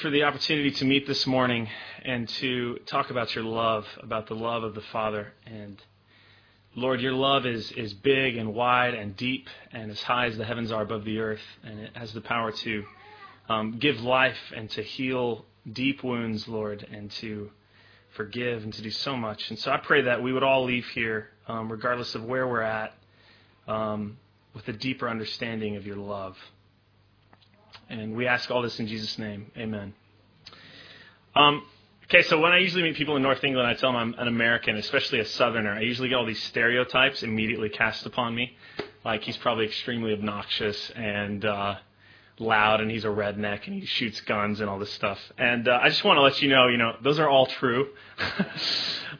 for the opportunity to meet this morning and to talk about your love, about the love of the Father. And Lord, your love is, is big and wide and deep and as high as the heavens are above the earth. And it has the power to um, give life and to heal deep wounds, Lord, and to forgive and to do so much. And so I pray that we would all leave here, um, regardless of where we're at, um, with a deeper understanding of your love. And we ask all this in Jesus' name. Amen. Um, okay, so when I usually meet people in North England, I tell them I'm an American, especially a Southerner. I usually get all these stereotypes immediately cast upon me. Like he's probably extremely obnoxious and uh, loud, and he's a redneck, and he shoots guns and all this stuff. And uh, I just want to let you know, you know, those are all true.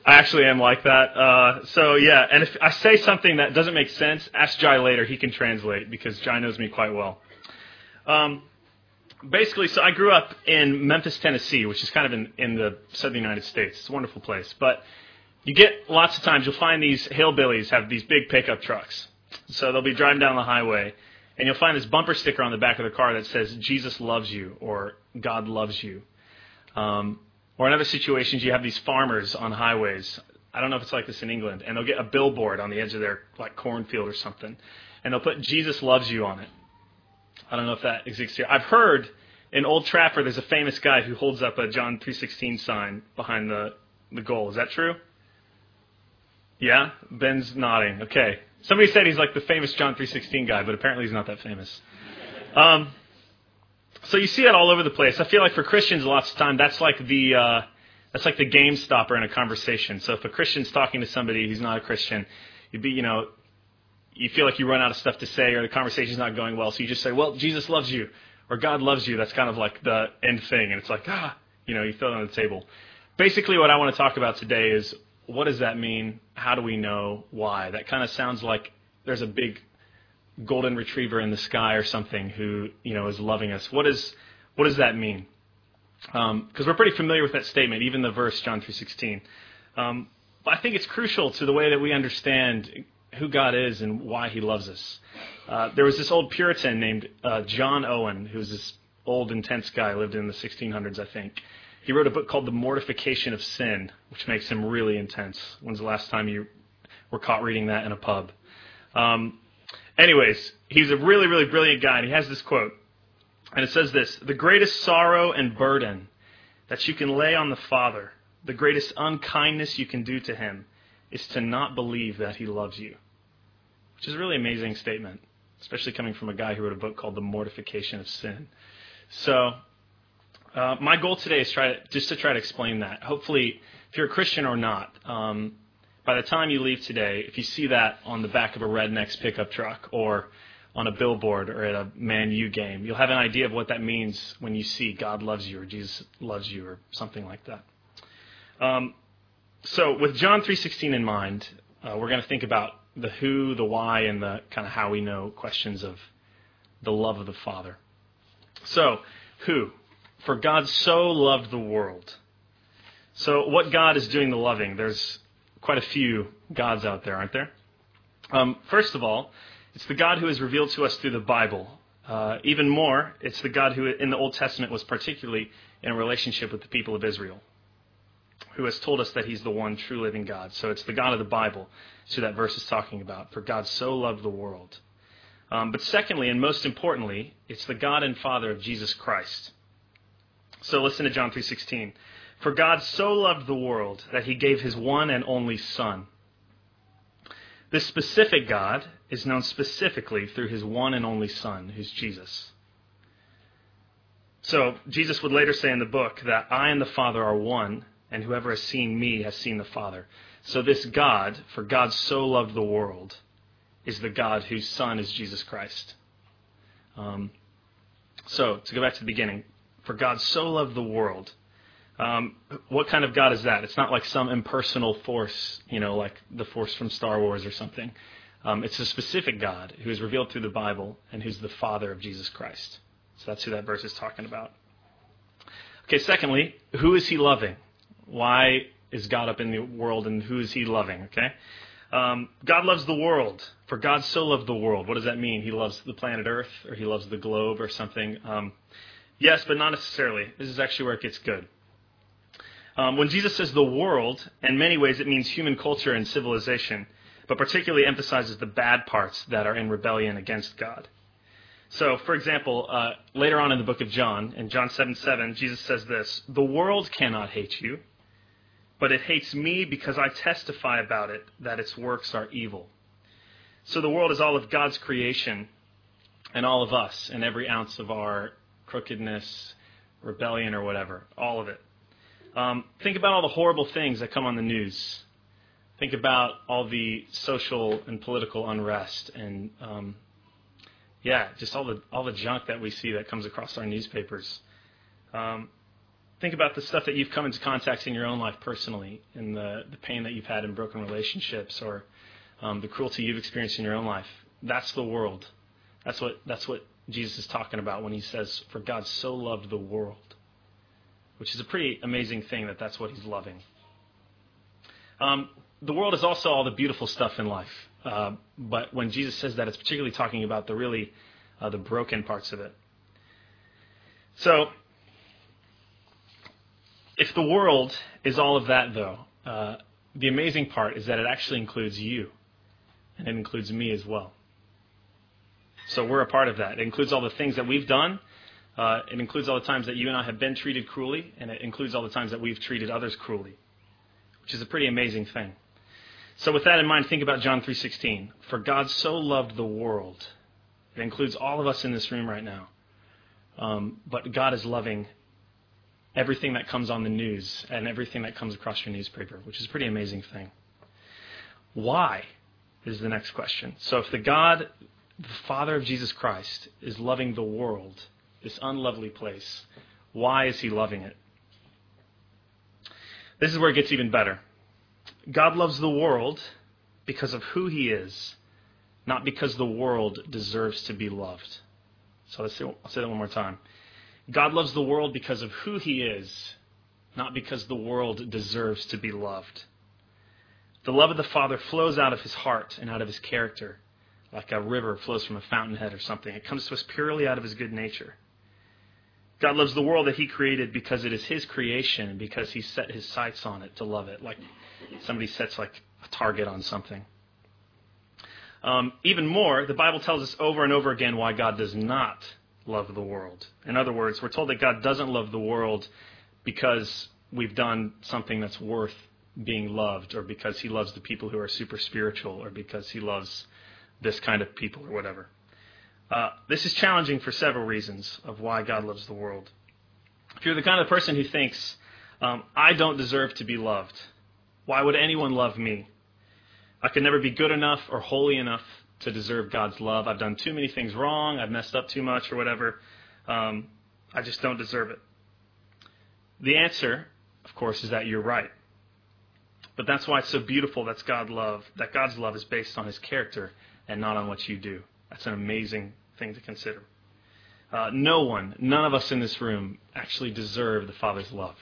I actually am like that. Uh, so yeah, and if I say something that doesn't make sense, ask Jai later. He can translate because Jai knows me quite well. Um, basically, so I grew up in Memphis, Tennessee, which is kind of in, in the southern United States. It's a wonderful place. But you get lots of times, you'll find these hillbillies have these big pickup trucks. So they'll be driving down the highway, and you'll find this bumper sticker on the back of the car that says, Jesus loves you, or God loves you. Um, or in other situations, you have these farmers on highways. I don't know if it's like this in England, and they'll get a billboard on the edge of their like cornfield or something, and they'll put Jesus loves you on it. I don't know if that exists here. I've heard in Old Trafford there's a famous guy who holds up a John 3:16 sign behind the the goal. Is that true? Yeah, Ben's nodding. Okay. Somebody said he's like the famous John 3:16 guy, but apparently he's not that famous. Um, so you see that all over the place. I feel like for Christians, lots of time that's like the uh, that's like the game stopper in a conversation. So if a Christian's talking to somebody who's not a Christian, you'd be you know you feel like you run out of stuff to say or the conversation's not going well, so you just say, "Well, Jesus loves you," or "God loves you." That's kind of like the end thing, and it's like ah, you know, you throw it on the table. Basically, what I want to talk about today is what does that mean? How do we know why? That kind of sounds like there's a big golden retriever in the sky or something who you know is loving us. What is what does that mean? Because um, we're pretty familiar with that statement, even the verse John three sixteen. Um, I think it's crucial to the way that we understand who God is and why He loves us. Uh, there was this old Puritan named uh, John Owen, who was this old, intense guy, lived in the 1600s, I think. He wrote a book called The Mortification of Sin, which makes him really intense. When's the last time you were caught reading that in a pub? Um, anyways, he's a really, really brilliant guy, and he has this quote. And it says this The greatest sorrow and burden that you can lay on the Father, the greatest unkindness you can do to him, is to not believe that he loves you. Which is a really amazing statement, especially coming from a guy who wrote a book called The Mortification of Sin. So, uh, my goal today is try to, just to try to explain that. Hopefully, if you're a Christian or not, um, by the time you leave today, if you see that on the back of a Rednex pickup truck or on a billboard or at a Man U game, you'll have an idea of what that means when you see God loves you or Jesus loves you or something like that. Um, so with John 3:16 in mind, uh, we're going to think about the who, the why, and the kind of how we know questions of the love of the Father. So, who? For God so loved the world. So, what God is doing the loving? There's quite a few gods out there, aren't there? Um, first of all, it's the God who is revealed to us through the Bible. Uh, even more, it's the God who in the Old Testament was particularly in a relationship with the people of Israel who has told us that he's the one true living God. So it's the God of the Bible. So that verse is talking about. For God so loved the world. Um, but secondly, and most importantly, it's the God and Father of Jesus Christ. So listen to John 3:16. For God so loved the world that he gave his one and only son. This specific God is known specifically through his one and only son, who's Jesus. So Jesus would later say in the book that I and the Father are one, and whoever has seen me has seen the Father. So this God, for God so loved the world, is the God whose Son is Jesus Christ. Um, so, to go back to the beginning, for God so loved the world. Um, what kind of God is that? It's not like some impersonal force, you know, like the force from Star Wars or something. Um, it's a specific God who is revealed through the Bible and who's the Father of Jesus Christ. So that's who that verse is talking about. Okay, secondly, who is he loving? Why is God up in the world and who is he loving? Okay? Um, God loves the world. For God so loved the world. What does that mean? He loves the planet Earth or he loves the globe or something. Um, Yes, but not necessarily. This is actually where it gets good. Um, when Jesus says the world, in many ways it means human culture and civilization, but particularly emphasizes the bad parts that are in rebellion against God. So, for example, uh, later on in the book of John, in John 7 7, Jesus says this The world cannot hate you, but it hates me because I testify about it that its works are evil. So, the world is all of God's creation and all of us and every ounce of our crookedness, rebellion, or whatever. All of it. Um, think about all the horrible things that come on the news. Think about all the social and political unrest and um, yeah, just all the all the junk that we see that comes across our newspapers. Um, think about the stuff that you've come into contact in your own life personally, and the the pain that you've had in broken relationships, or um, the cruelty you've experienced in your own life. That's the world. That's what that's what Jesus is talking about when he says, "For God so loved the world," which is a pretty amazing thing that that's what he's loving. Um, the world is also all the beautiful stuff in life. Uh, but when Jesus says that, it's particularly talking about the really uh, the broken parts of it. So, if the world is all of that, though, uh, the amazing part is that it actually includes you, and it includes me as well. So we're a part of that. It includes all the things that we've done. Uh, it includes all the times that you and I have been treated cruelly, and it includes all the times that we've treated others cruelly, which is a pretty amazing thing. So with that in mind, think about John 3:16. For God so loved the world. It includes all of us in this room right now. Um, but God is loving everything that comes on the news and everything that comes across your newspaper, which is a pretty amazing thing. Why is the next question. So if the God, the Father of Jesus Christ, is loving the world, this unlovely place, why is he loving it? This is where it gets even better. God loves the world because of who he is, not because the world deserves to be loved. So let's say, I'll say that one more time. God loves the world because of who he is, not because the world deserves to be loved. The love of the Father flows out of his heart and out of his character, like a river flows from a fountainhead or something. It comes to us purely out of his good nature. God loves the world that he created because it is his creation because he set his sights on it to love it. Like somebody sets like a target on something. Um, even more, the Bible tells us over and over again why God does not love the world. In other words, we're told that God doesn't love the world because we've done something that's worth being loved, or because He loves the people who are super spiritual, or because He loves this kind of people, or whatever. Uh, this is challenging for several reasons of why God loves the world. If you're the kind of person who thinks, um, I don't deserve to be loved, why would anyone love me? I could never be good enough or holy enough to deserve God's love. I've done too many things wrong. I've messed up too much or whatever. Um, I just don't deserve it. The answer, of course, is that you're right. But that's why it's so beautiful that's God love, that God's love is based on his character and not on what you do. That's an amazing thing to consider. Uh, no one, none of us in this room actually deserve the Father's love.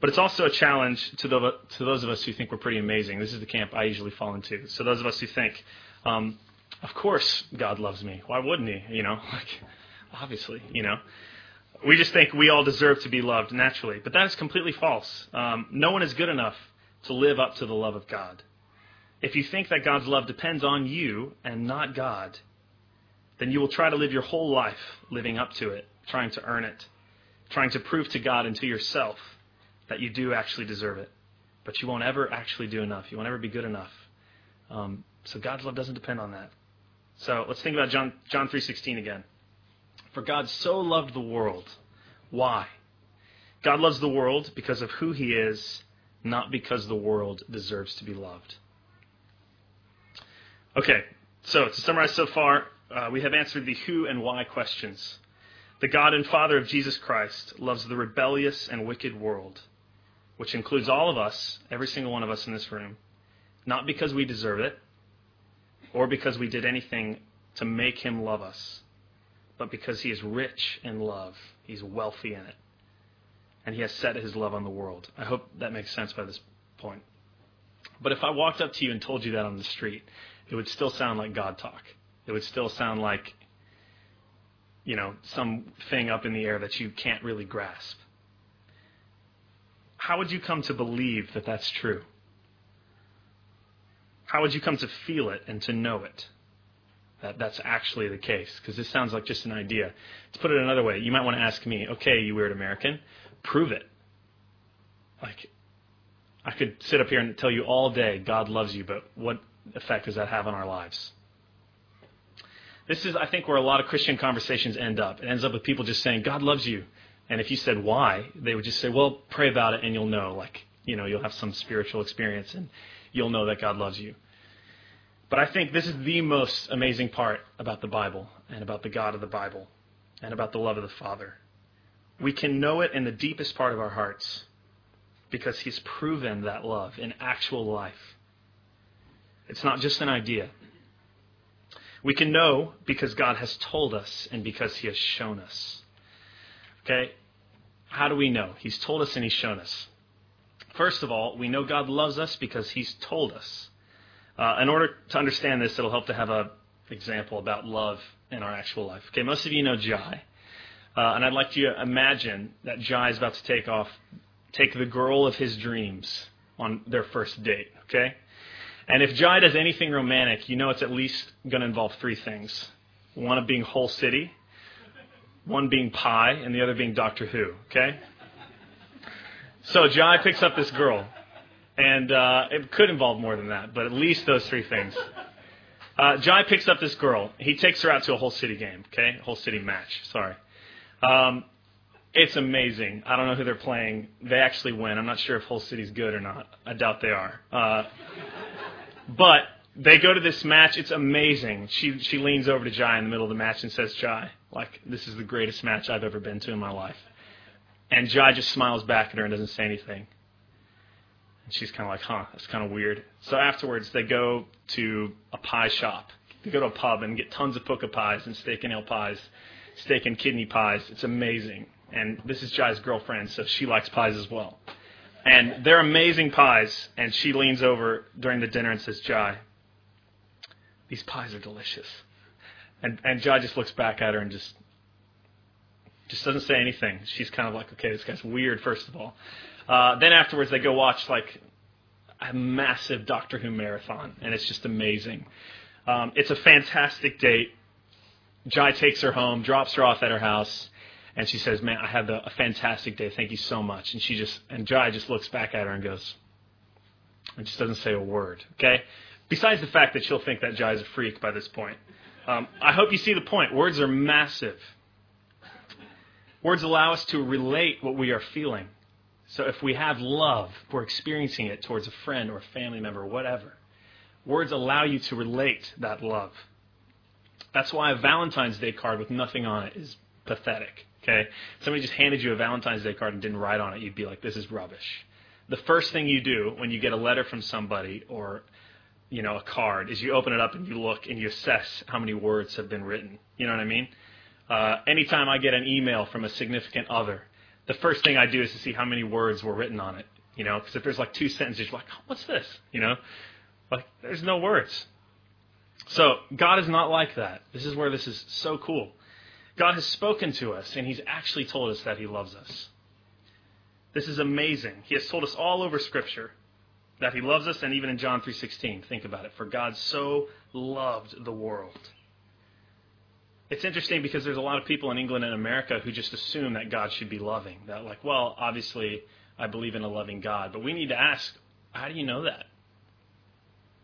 But it's also a challenge to, the, to those of us who think we're pretty amazing. This is the camp I usually fall into. So those of us who think, um, of course God loves me. Why wouldn't he? You know, like, obviously, you know. We just think we all deserve to be loved naturally. But that is completely false. Um, no one is good enough to live up to the love of God. If you think that God's love depends on you and not God, then you will try to live your whole life living up to it, trying to earn it, trying to prove to God and to yourself that you do actually deserve it. But you won't ever actually do enough. You won't ever be good enough. Um, so God's love doesn't depend on that. So let's think about John John three sixteen again. For God so loved the world. Why? God loves the world because of who He is, not because the world deserves to be loved. Okay, so to summarize so far, uh, we have answered the who and why questions. The God and Father of Jesus Christ loves the rebellious and wicked world which includes all of us, every single one of us in this room, not because we deserve it or because we did anything to make him love us, but because he is rich in love. He's wealthy in it. And he has set his love on the world. I hope that makes sense by this point. But if I walked up to you and told you that on the street, it would still sound like God talk. It would still sound like you know, some thing up in the air that you can't really grasp. How would you come to believe that that's true? How would you come to feel it and to know it? That that's actually the case? Because this sounds like just an idea. To put it another way, you might want to ask me, okay, you weird American, prove it. Like, I could sit up here and tell you all day God loves you, but what effect does that have on our lives? This is, I think, where a lot of Christian conversations end up. It ends up with people just saying, God loves you. And if you said why, they would just say, well, pray about it and you'll know. Like, you know, you'll have some spiritual experience and you'll know that God loves you. But I think this is the most amazing part about the Bible and about the God of the Bible and about the love of the Father. We can know it in the deepest part of our hearts because He's proven that love in actual life. It's not just an idea. We can know because God has told us and because He has shown us. Okay? How do we know? He's told us and He's shown us. First of all, we know God loves us because He's told us. Uh, in order to understand this, it'll help to have an example about love in our actual life. Okay, most of you know Jai. Uh, and I'd like you to imagine that Jai is about to take off, take the girl of his dreams on their first date. Okay? And if Jai does anything romantic, you know it's at least going to involve three things one of being Hull City, one being Pi, and the other being Doctor Who. Okay? So Jai picks up this girl, and uh, it could involve more than that, but at least those three things. Uh, Jai picks up this girl. He takes her out to a Hull City game, okay? Hull City match, sorry. Um, it's amazing. I don't know who they're playing. They actually win. I'm not sure if Hull City's good or not. I doubt they are. Uh, but they go to this match. It's amazing. She she leans over to Jai in the middle of the match and says, "Jai, like this is the greatest match I've ever been to in my life." And Jai just smiles back at her and doesn't say anything. And she's kind of like, "Huh, that's kind of weird." So afterwards, they go to a pie shop. They go to a pub and get tons of Pukka pies and steak and ale pies, steak and kidney pies. It's amazing. And this is Jai's girlfriend, so she likes pies as well. And they're amazing pies. And she leans over during the dinner and says, Jai, these pies are delicious. And, and Jai just looks back at her and just just doesn't say anything. She's kind of like, okay, this guy's weird, first of all. Uh, then afterwards, they go watch like a massive Doctor Who marathon, and it's just amazing. Um, it's a fantastic date. Jai takes her home, drops her off at her house, and she says, "Man, I had a fantastic day. Thank you so much." And she just and Jai just looks back at her and goes, and just doesn't say a word. Okay. Besides the fact that she'll think that Jai's a freak by this point. Um, I hope you see the point. Words are massive. Words allow us to relate what we are feeling. So if we have love, we're experiencing it towards a friend or a family member or whatever, words allow you to relate that love. That's why a Valentine's Day card with nothing on it is pathetic. Okay? Somebody just handed you a Valentine's Day card and didn't write on it, you'd be like, this is rubbish. The first thing you do when you get a letter from somebody or you know, a card is you open it up and you look and you assess how many words have been written. You know what I mean? Uh, anytime I get an email from a significant other, the first thing I do is to see how many words were written on it. You know, because if there's like two sentences, you're like, oh, what's this? You know, like there's no words. So God is not like that. This is where this is so cool. God has spoken to us, and He's actually told us that He loves us. This is amazing. He has told us all over Scripture that He loves us, and even in John 3.16, think about it. For God so loved the world. It's interesting because there's a lot of people in England and America who just assume that God should be loving. That, like, well, obviously, I believe in a loving God. But we need to ask, how do you know that?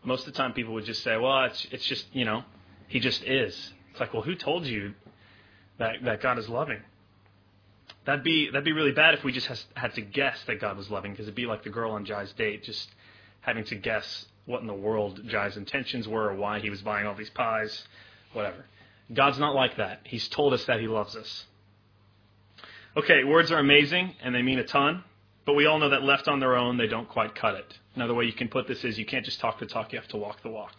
Most of the time, people would just say, well, it's, it's just, you know, He just is. It's like, well, who told you that, that God is loving. That'd be that'd be really bad if we just has, had to guess that God was loving, because it'd be like the girl on Jai's date, just having to guess what in the world Jai's intentions were, or why he was buying all these pies, whatever. God's not like that. He's told us that He loves us. Okay, words are amazing and they mean a ton, but we all know that left on their own, they don't quite cut it. Another way you can put this is you can't just talk the talk, you have to walk the walk.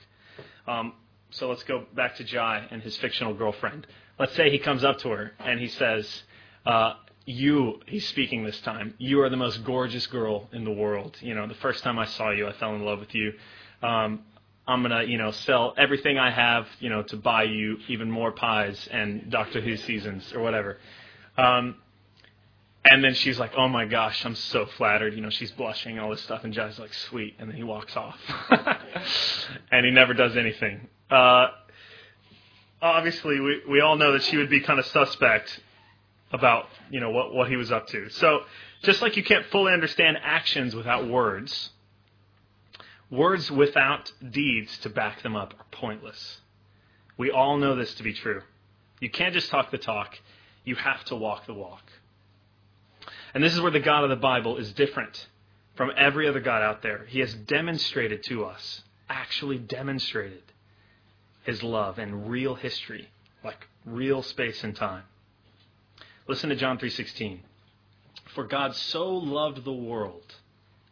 Um, so let's go back to Jai and his fictional girlfriend let's say he comes up to her and he says, uh, you, he's speaking this time, you are the most gorgeous girl in the world. You know, the first time I saw you, I fell in love with you. Um, I'm gonna, you know, sell everything I have, you know, to buy you even more pies and Doctor Who seasons or whatever. Um, and then she's like, "Oh my gosh, I'm so flattered." You know, she's blushing, all this stuff, and Jai's like, "Sweet," and then he walks off, and he never does anything. Uh, obviously, we we all know that she would be kind of suspect about you know what what he was up to. So, just like you can't fully understand actions without words, words without deeds to back them up are pointless. We all know this to be true. You can't just talk the talk; you have to walk the walk. And this is where the God of the Bible is different from every other God out there. He has demonstrated to us, actually demonstrated, his love in real history, like real space and time. Listen to John 3:16. For God so loved the world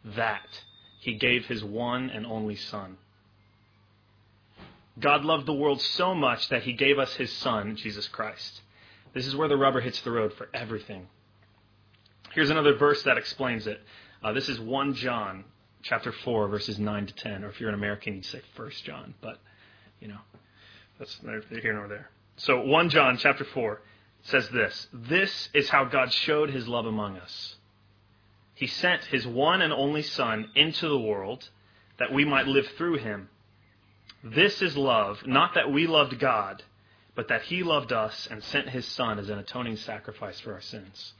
that he gave his one and only son. God loved the world so much that he gave us his son, Jesus Christ. This is where the rubber hits the road for everything. Here's another verse that explains it. Uh, this is 1 John chapter 4 verses 9 to 10 or if you're an American you'd say 1 John, but you know, that's neither here nor there. So 1 John chapter 4 says this, "This is how God showed his love among us. He sent his one and only son into the world that we might live through him. This is love, not that we loved God, but that he loved us and sent his son as an atoning sacrifice for our sins."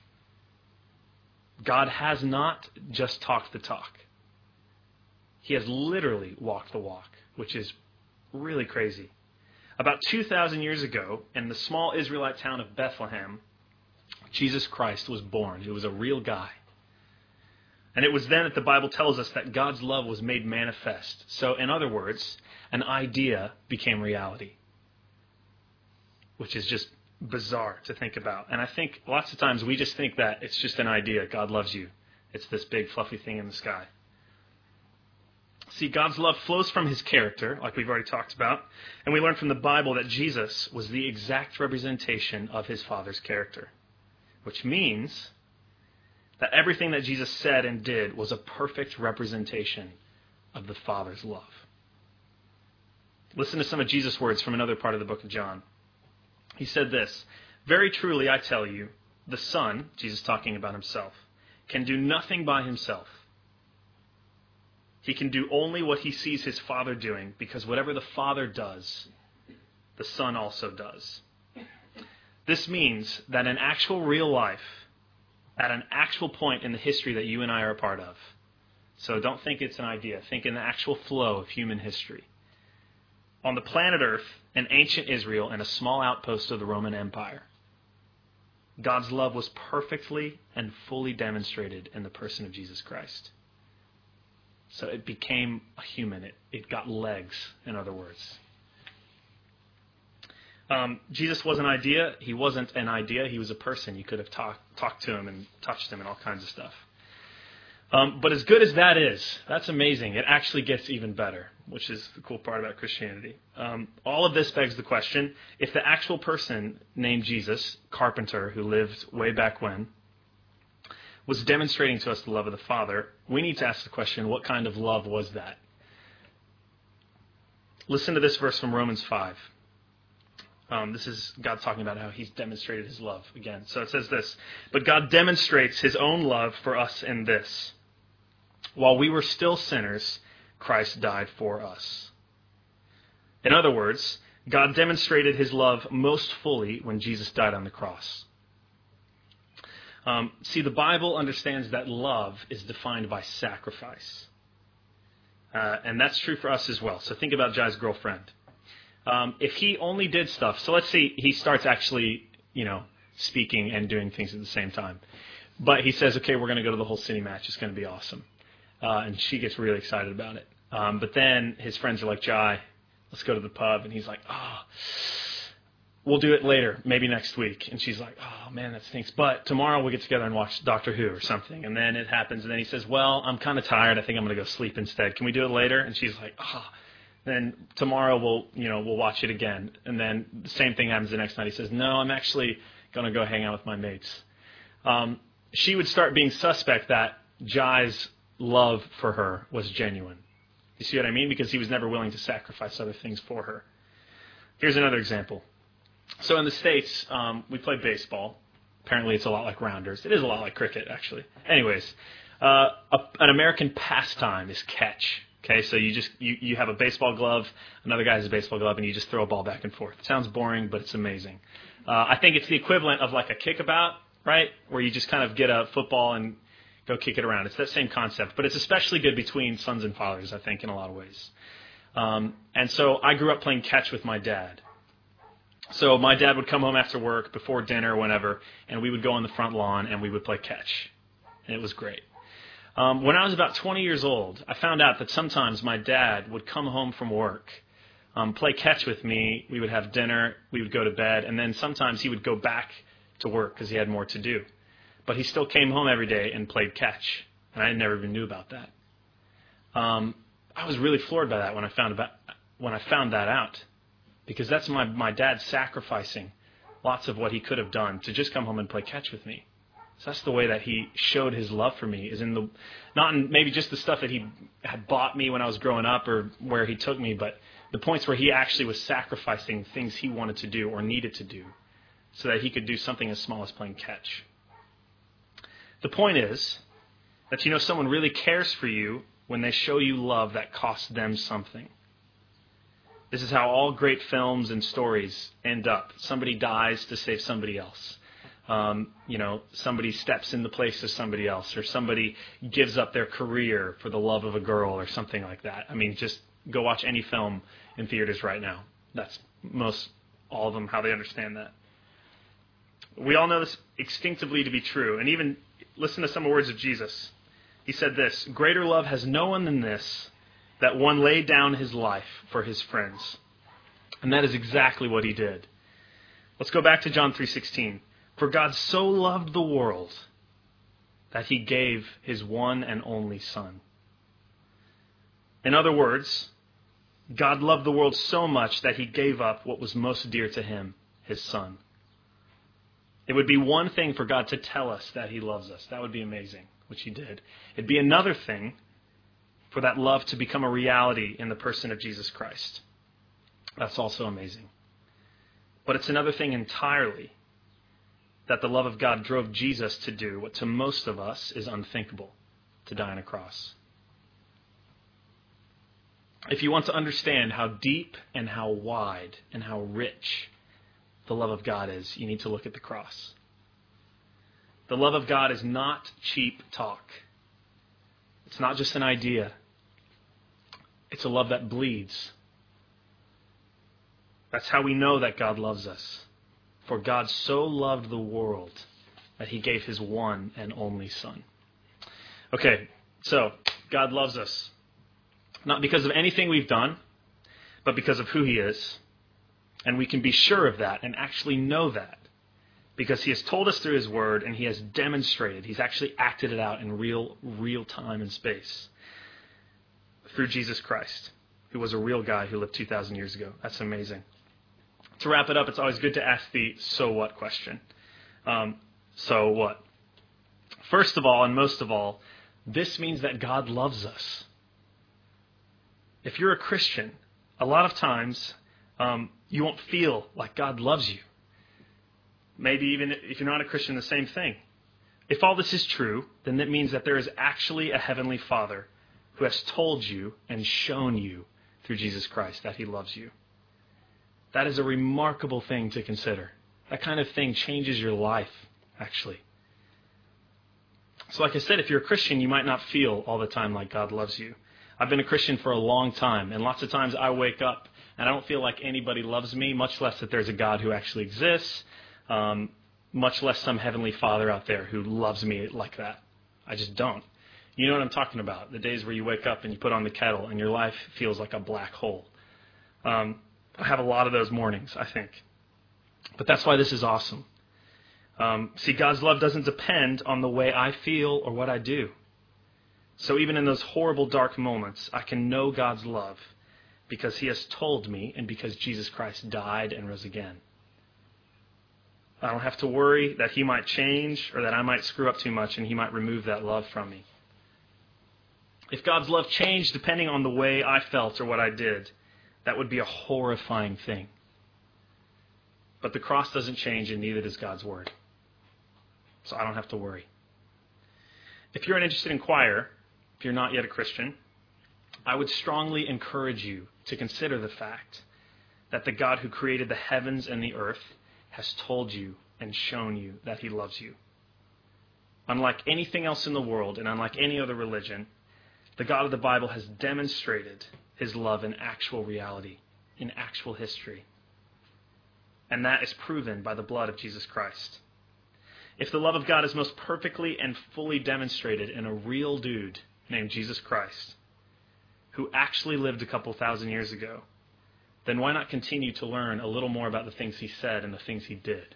God has not just talked the talk. He has literally walked the walk, which is really crazy. About 2,000 years ago, in the small Israelite town of Bethlehem, Jesus Christ was born. He was a real guy. And it was then that the Bible tells us that God's love was made manifest. So, in other words, an idea became reality, which is just bizarre to think about. And I think lots of times we just think that it's just an idea. God loves you. It's this big fluffy thing in the sky. See, God's love flows from his character, like we've already talked about. And we learn from the Bible that Jesus was the exact representation of his Father's character, which means that everything that Jesus said and did was a perfect representation of the Father's love. Listen to some of Jesus' words from another part of the book of John. He said this Very truly, I tell you, the Son, Jesus talking about himself, can do nothing by himself. He can do only what he sees his Father doing, because whatever the Father does, the Son also does. This means that in actual real life, at an actual point in the history that you and I are a part of, so don't think it's an idea, think in the actual flow of human history. On the planet Earth, in ancient Israel, and a small outpost of the Roman Empire, God's love was perfectly and fully demonstrated in the person of Jesus Christ. So it became a human. It, it got legs, in other words. Um, Jesus was an idea. He wasn't an idea. He was a person. You could have talk, talked to him and touched him and all kinds of stuff. Um, but as good as that is, that's amazing. It actually gets even better, which is the cool part about Christianity. Um, all of this begs the question if the actual person named Jesus, Carpenter, who lived way back when, was demonstrating to us the love of the Father, we need to ask the question what kind of love was that? Listen to this verse from Romans 5. Um, this is God talking about how He's demonstrated His love again. So it says this But God demonstrates His own love for us in this while we were still sinners, Christ died for us. In other words, God demonstrated his love most fully when Jesus died on the cross. Um, see, the Bible understands that love is defined by sacrifice. Uh, and that's true for us as well. So think about Jai's girlfriend. Um, if he only did stuff, so let's see, he starts actually, you know, speaking and doing things at the same time. But he says, okay, we're going to go to the Hull City match. It's going to be awesome uh, and she gets really excited about it. Um, but then his friends are like, Jai, let's go to the pub, and he's like, oh, we'll do it later, maybe next week. And she's like, oh man, that stinks. But tomorrow we'll get together and watch Doctor Who or something. And then it happens, and then he says, well, I'm kind of tired. I think I'm going to go sleep instead. Can we do it later? And she's like, oh. Then tomorrow we'll, you know, we'll watch it again. And then the same thing happens the next night. He says, no, I'm actually going to go hang out with my mates. Um, she would start being suspect that Jai's love for her was genuine. You see what I mean? Because he was never willing to sacrifice other things for her. Here's another example. So in the States, um, we play baseball. Apparently, it's a lot like rounders. It is a lot like cricket, actually. Anyways, uh, a, an American pastime is catch. Okay, so you just you, you have a baseball glove, another guy has a baseball glove, and you just throw a ball back and forth. It sounds boring, but it's amazing. Uh, I think it's the equivalent of like a kickabout, right? Where you just kind of get a football and go kick it around. It's that same concept, but it's especially good between sons and fathers, I think, in a lot of ways. Um, and so I grew up playing catch with my dad. So my dad would come home after work, before dinner, whenever, and we would go on the front lawn and we would play catch. And it was great. Um, when I was about 20 years old, I found out that sometimes my dad would come home from work, um, play catch with me. We would have dinner, we would go to bed, and then sometimes he would go back to work because he had more to do. But he still came home every day and played catch, and I never even knew about that. Um, I was really floored by that when I found about when I found that out because that's my, my dad sacrificing lots of what he could have done to just come home and play catch with me. So that's the way that he showed his love for me is in the not in maybe just the stuff that he had bought me when I was growing up or where he took me, but the points where he actually was sacrificing things he wanted to do or needed to do so that he could do something as small as playing catch. The point is that you know someone really cares for you when they show you love that costs them something. This is how all great films and stories end up. Somebody dies to save somebody else. Um, you know, somebody steps in the place of somebody else, or somebody gives up their career for the love of a girl, or something like that. I mean, just go watch any film in theaters right now. That's most all of them how they understand that. We all know this instinctively to be true, and even listen to some of the words of Jesus. He said this Greater love has no one than this, that one laid down his life for his friends. And that is exactly what he did. Let's go back to John 3:16. For God so loved the world that he gave his one and only son. In other words, God loved the world so much that he gave up what was most dear to him, his son. It would be one thing for God to tell us that he loves us. That would be amazing, which he did. It'd be another thing for that love to become a reality in the person of Jesus Christ. That's also amazing. But it's another thing entirely that the love of God drove Jesus to do what to most of us is unthinkable to die on a cross. If you want to understand how deep and how wide and how rich the love of God is, you need to look at the cross. The love of God is not cheap talk. It's not just an idea. It's a love that bleeds. That's how we know that God loves us. For God so loved the world that he gave his one and only Son. Okay, so God loves us. Not because of anything we've done, but because of who he is. And we can be sure of that and actually know that because he has told us through his word and he has demonstrated, he's actually acted it out in real, real time and space through Jesus Christ, who was a real guy who lived 2,000 years ago. That's amazing. To wrap it up, it's always good to ask the so what question. Um, so what? First of all, and most of all, this means that God loves us. If you're a Christian, a lot of times um, you won't feel like God loves you. Maybe even if you're not a Christian, the same thing. If all this is true, then that means that there is actually a heavenly Father who has told you and shown you through Jesus Christ that he loves you. That is a remarkable thing to consider. That kind of thing changes your life, actually. So, like I said, if you're a Christian, you might not feel all the time like God loves you. I've been a Christian for a long time, and lots of times I wake up and I don't feel like anybody loves me, much less that there's a God who actually exists, um, much less some heavenly Father out there who loves me like that. I just don't. You know what I'm talking about. The days where you wake up and you put on the kettle and your life feels like a black hole. Um, I have a lot of those mornings, I think. But that's why this is awesome. Um, see, God's love doesn't depend on the way I feel or what I do. So even in those horrible, dark moments, I can know God's love because He has told me and because Jesus Christ died and rose again. I don't have to worry that He might change or that I might screw up too much and He might remove that love from me. If God's love changed depending on the way I felt or what I did, that would be a horrifying thing. But the cross doesn't change, and neither does God's word. So I don't have to worry. If you're an interested inquirer, if you're not yet a Christian, I would strongly encourage you to consider the fact that the God who created the heavens and the earth has told you and shown you that he loves you. Unlike anything else in the world and unlike any other religion, the God of the Bible has demonstrated his love in actual reality, in actual history. And that is proven by the blood of Jesus Christ. If the love of God is most perfectly and fully demonstrated in a real dude named Jesus Christ, who actually lived a couple thousand years ago, then why not continue to learn a little more about the things he said and the things he did?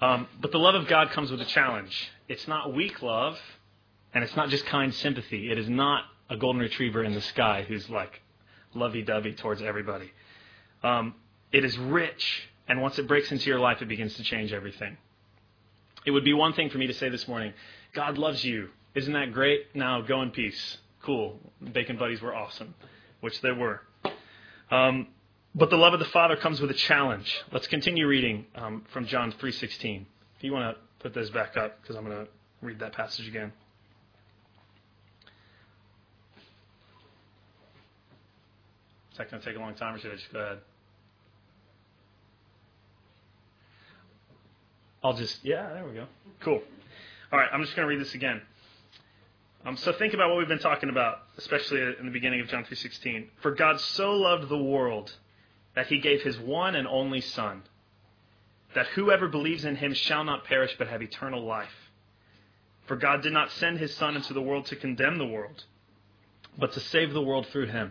Um, but the love of God comes with a challenge. It's not weak love, and it's not just kind sympathy. It is not a golden retriever in the sky who's like lovey dovey towards everybody. Um, it is rich, and once it breaks into your life, it begins to change everything. It would be one thing for me to say this morning, God loves you. Isn't that great? Now go in peace. Cool. Bacon buddies were awesome, which they were. Um, but the love of the Father comes with a challenge. Let's continue reading um, from John 3:16. If you want to put this back up, because I'm going to read that passage again. That going to take a long time, or should I just go ahead? I'll just, yeah, there we go. Cool. All right, I'm just going to read this again. Um, so think about what we've been talking about, especially in the beginning of John 3:16. For God so loved the world that he gave his one and only Son, that whoever believes in him shall not perish but have eternal life. For God did not send his Son into the world to condemn the world, but to save the world through him.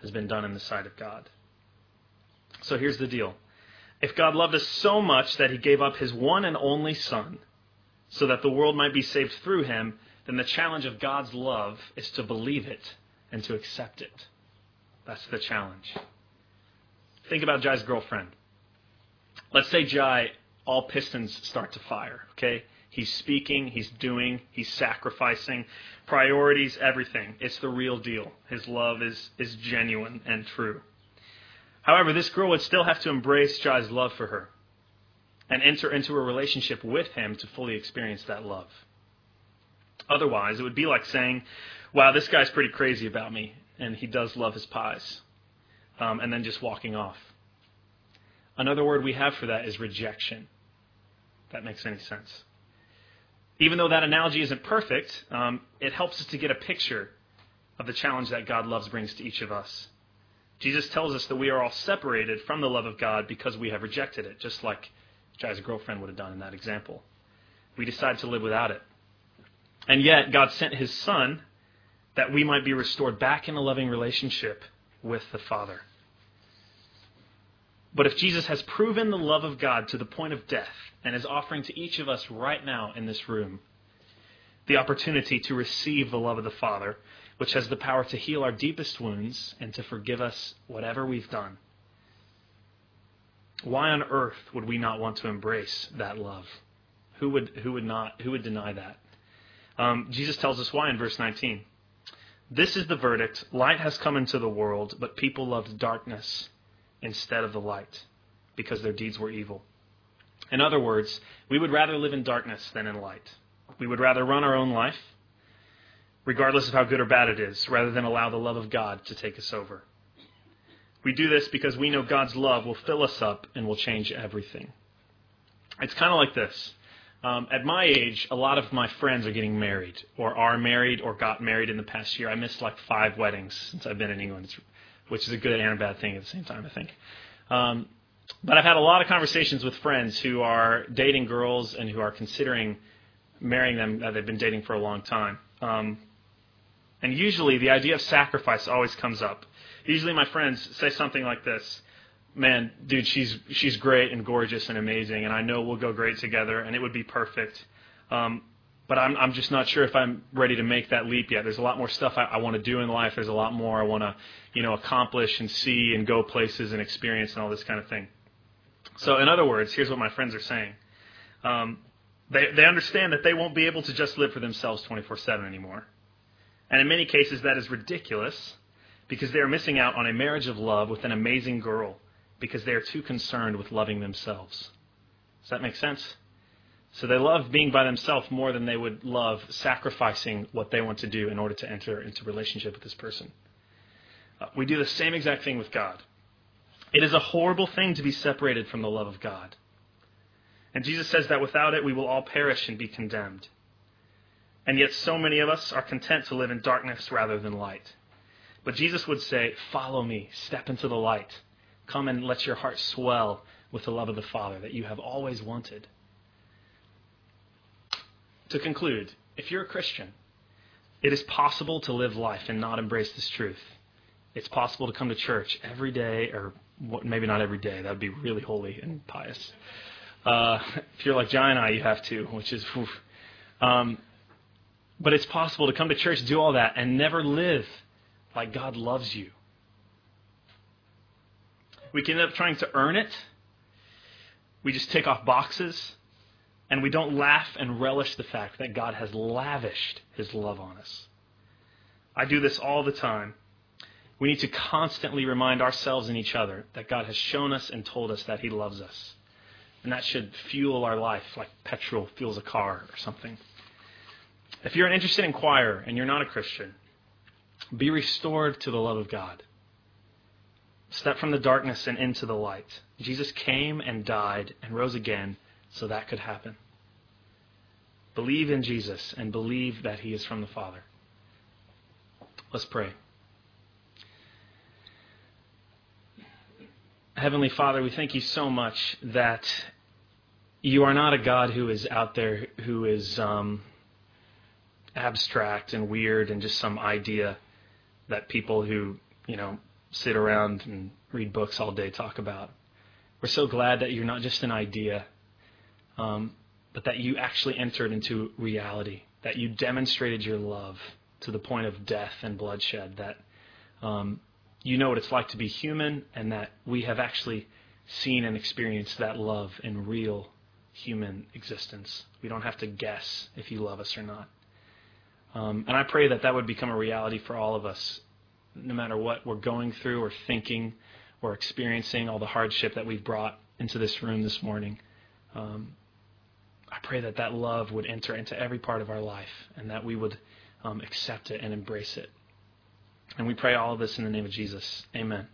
has been done in the sight of God. So here's the deal. If God loved us so much that he gave up his one and only Son, so that the world might be saved through him, then the challenge of God's love is to believe it and to accept it. That's the challenge. Think about Jai's girlfriend. Let's say Jai, all pistons start to fire, okay? He's speaking, he's doing, he's sacrificing, priorities, everything. It's the real deal. His love is, is genuine and true. However, this girl would still have to embrace Jai's love for her and enter into a relationship with him to fully experience that love. Otherwise, it would be like saying, wow, this guy's pretty crazy about me, and he does love his pies, um, and then just walking off. Another word we have for that is rejection. That makes any sense even though that analogy isn't perfect, um, it helps us to get a picture of the challenge that God loves brings to each of us. Jesus tells us that we are all separated from the love of God because we have rejected it, just like Jai's girlfriend would have done in that example. We decide to live without it. And yet, God sent his Son that we might be restored back in a loving relationship with the Father. But if Jesus has proven the love of God to the point of death and is offering to each of us right now in this room the opportunity to receive the love of the Father, which has the power to heal our deepest wounds and to forgive us whatever we've done, why on earth would we not want to embrace that love? Who would, who would not, who would deny that? Um, Jesus tells us why in verse 19. This is the verdict. Light has come into the world, but people loved darkness instead of the light because their deeds were evil. In other words, we would rather live in darkness than in light. We would rather run our own life, regardless of how good or bad it is, rather than allow the love of God to take us over. We do this because we know God's love will fill us up and will change everything. It's kind of like this. Um, at my age, a lot of my friends are getting married, or are married, or got married in the past year. I missed like five weddings since I've been in England. It's which is a good and a bad thing at the same time, I think. Um, but I've had a lot of conversations with friends who are dating girls and who are considering marrying them that they've been dating for a long time. Um, and usually the idea of sacrifice always comes up. Usually my friends say something like this Man, dude, she's, she's great and gorgeous and amazing, and I know we'll go great together, and it would be perfect. Um, but I'm, I'm just not sure if I'm ready to make that leap yet. There's a lot more stuff I, I want to do in life. There's a lot more I want to, you know, accomplish and see and go places and experience and all this kind of thing. So, in other words, here's what my friends are saying. Um, they, they understand that they won't be able to just live for themselves 24 7 anymore. And in many cases, that is ridiculous because they are missing out on a marriage of love with an amazing girl because they are too concerned with loving themselves. Does that make sense? So they love being by themselves more than they would love sacrificing what they want to do in order to enter into relationship with this person. Uh, we do the same exact thing with God. It is a horrible thing to be separated from the love of God. And Jesus says that without it, we will all perish and be condemned. And yet, so many of us are content to live in darkness rather than light. But Jesus would say, Follow me, step into the light. Come and let your heart swell with the love of the Father that you have always wanted. To conclude, if you're a Christian, it is possible to live life and not embrace this truth. It's possible to come to church every day, or maybe not every day. That would be really holy and pious. Uh, if you're like John and I, you have to, which is. Um, but it's possible to come to church, do all that, and never live like God loves you. We can end up trying to earn it. We just tick off boxes, and we don't laugh and relish the fact that God has lavished his love on us. I do this all the time. We need to constantly remind ourselves and each other that God has shown us and told us that he loves us. And that should fuel our life like petrol fuels a car or something. If you're an interested inquirer and you're not a Christian, be restored to the love of God. Step from the darkness and into the light. Jesus came and died and rose again so that could happen. Believe in Jesus and believe that he is from the Father. Let's pray. Heavenly Father, we thank you so much that you are not a God who is out there who is um, abstract and weird and just some idea that people who, you know, sit around and read books all day talk about. We're so glad that you're not just an idea, um, but that you actually entered into reality, that you demonstrated your love to the point of death and bloodshed, that um, you know what it's like to be human, and that we have actually seen and experienced that love in real human existence. We don't have to guess if you love us or not. Um, and I pray that that would become a reality for all of us, no matter what we're going through or thinking or experiencing, all the hardship that we've brought into this room this morning. Um, I pray that that love would enter into every part of our life and that we would um, accept it and embrace it. And we pray all of this in the name of Jesus. Amen.